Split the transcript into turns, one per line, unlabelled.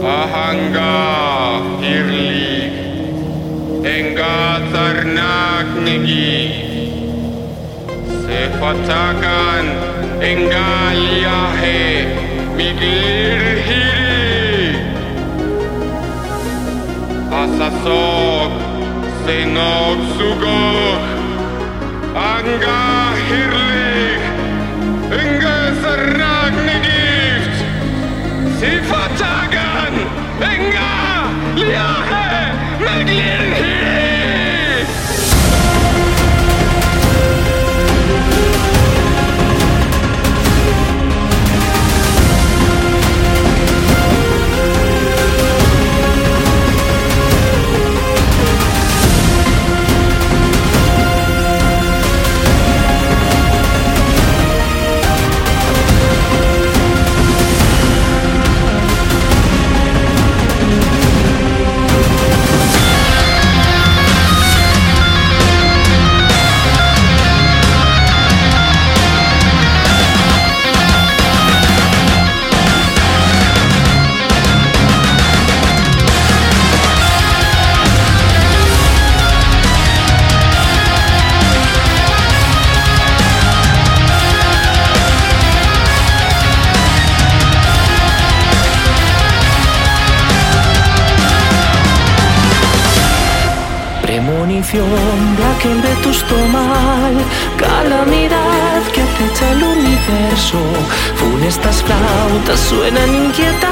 Anga hirlik Enga zarnak negi. Zefatagan Enga liahe Miglir hiri. Asasok Senok sugok. Anga
Premonición de aquel vetusto mal, calamidad que acecha el universo. Funestas flautas suenan inquietantes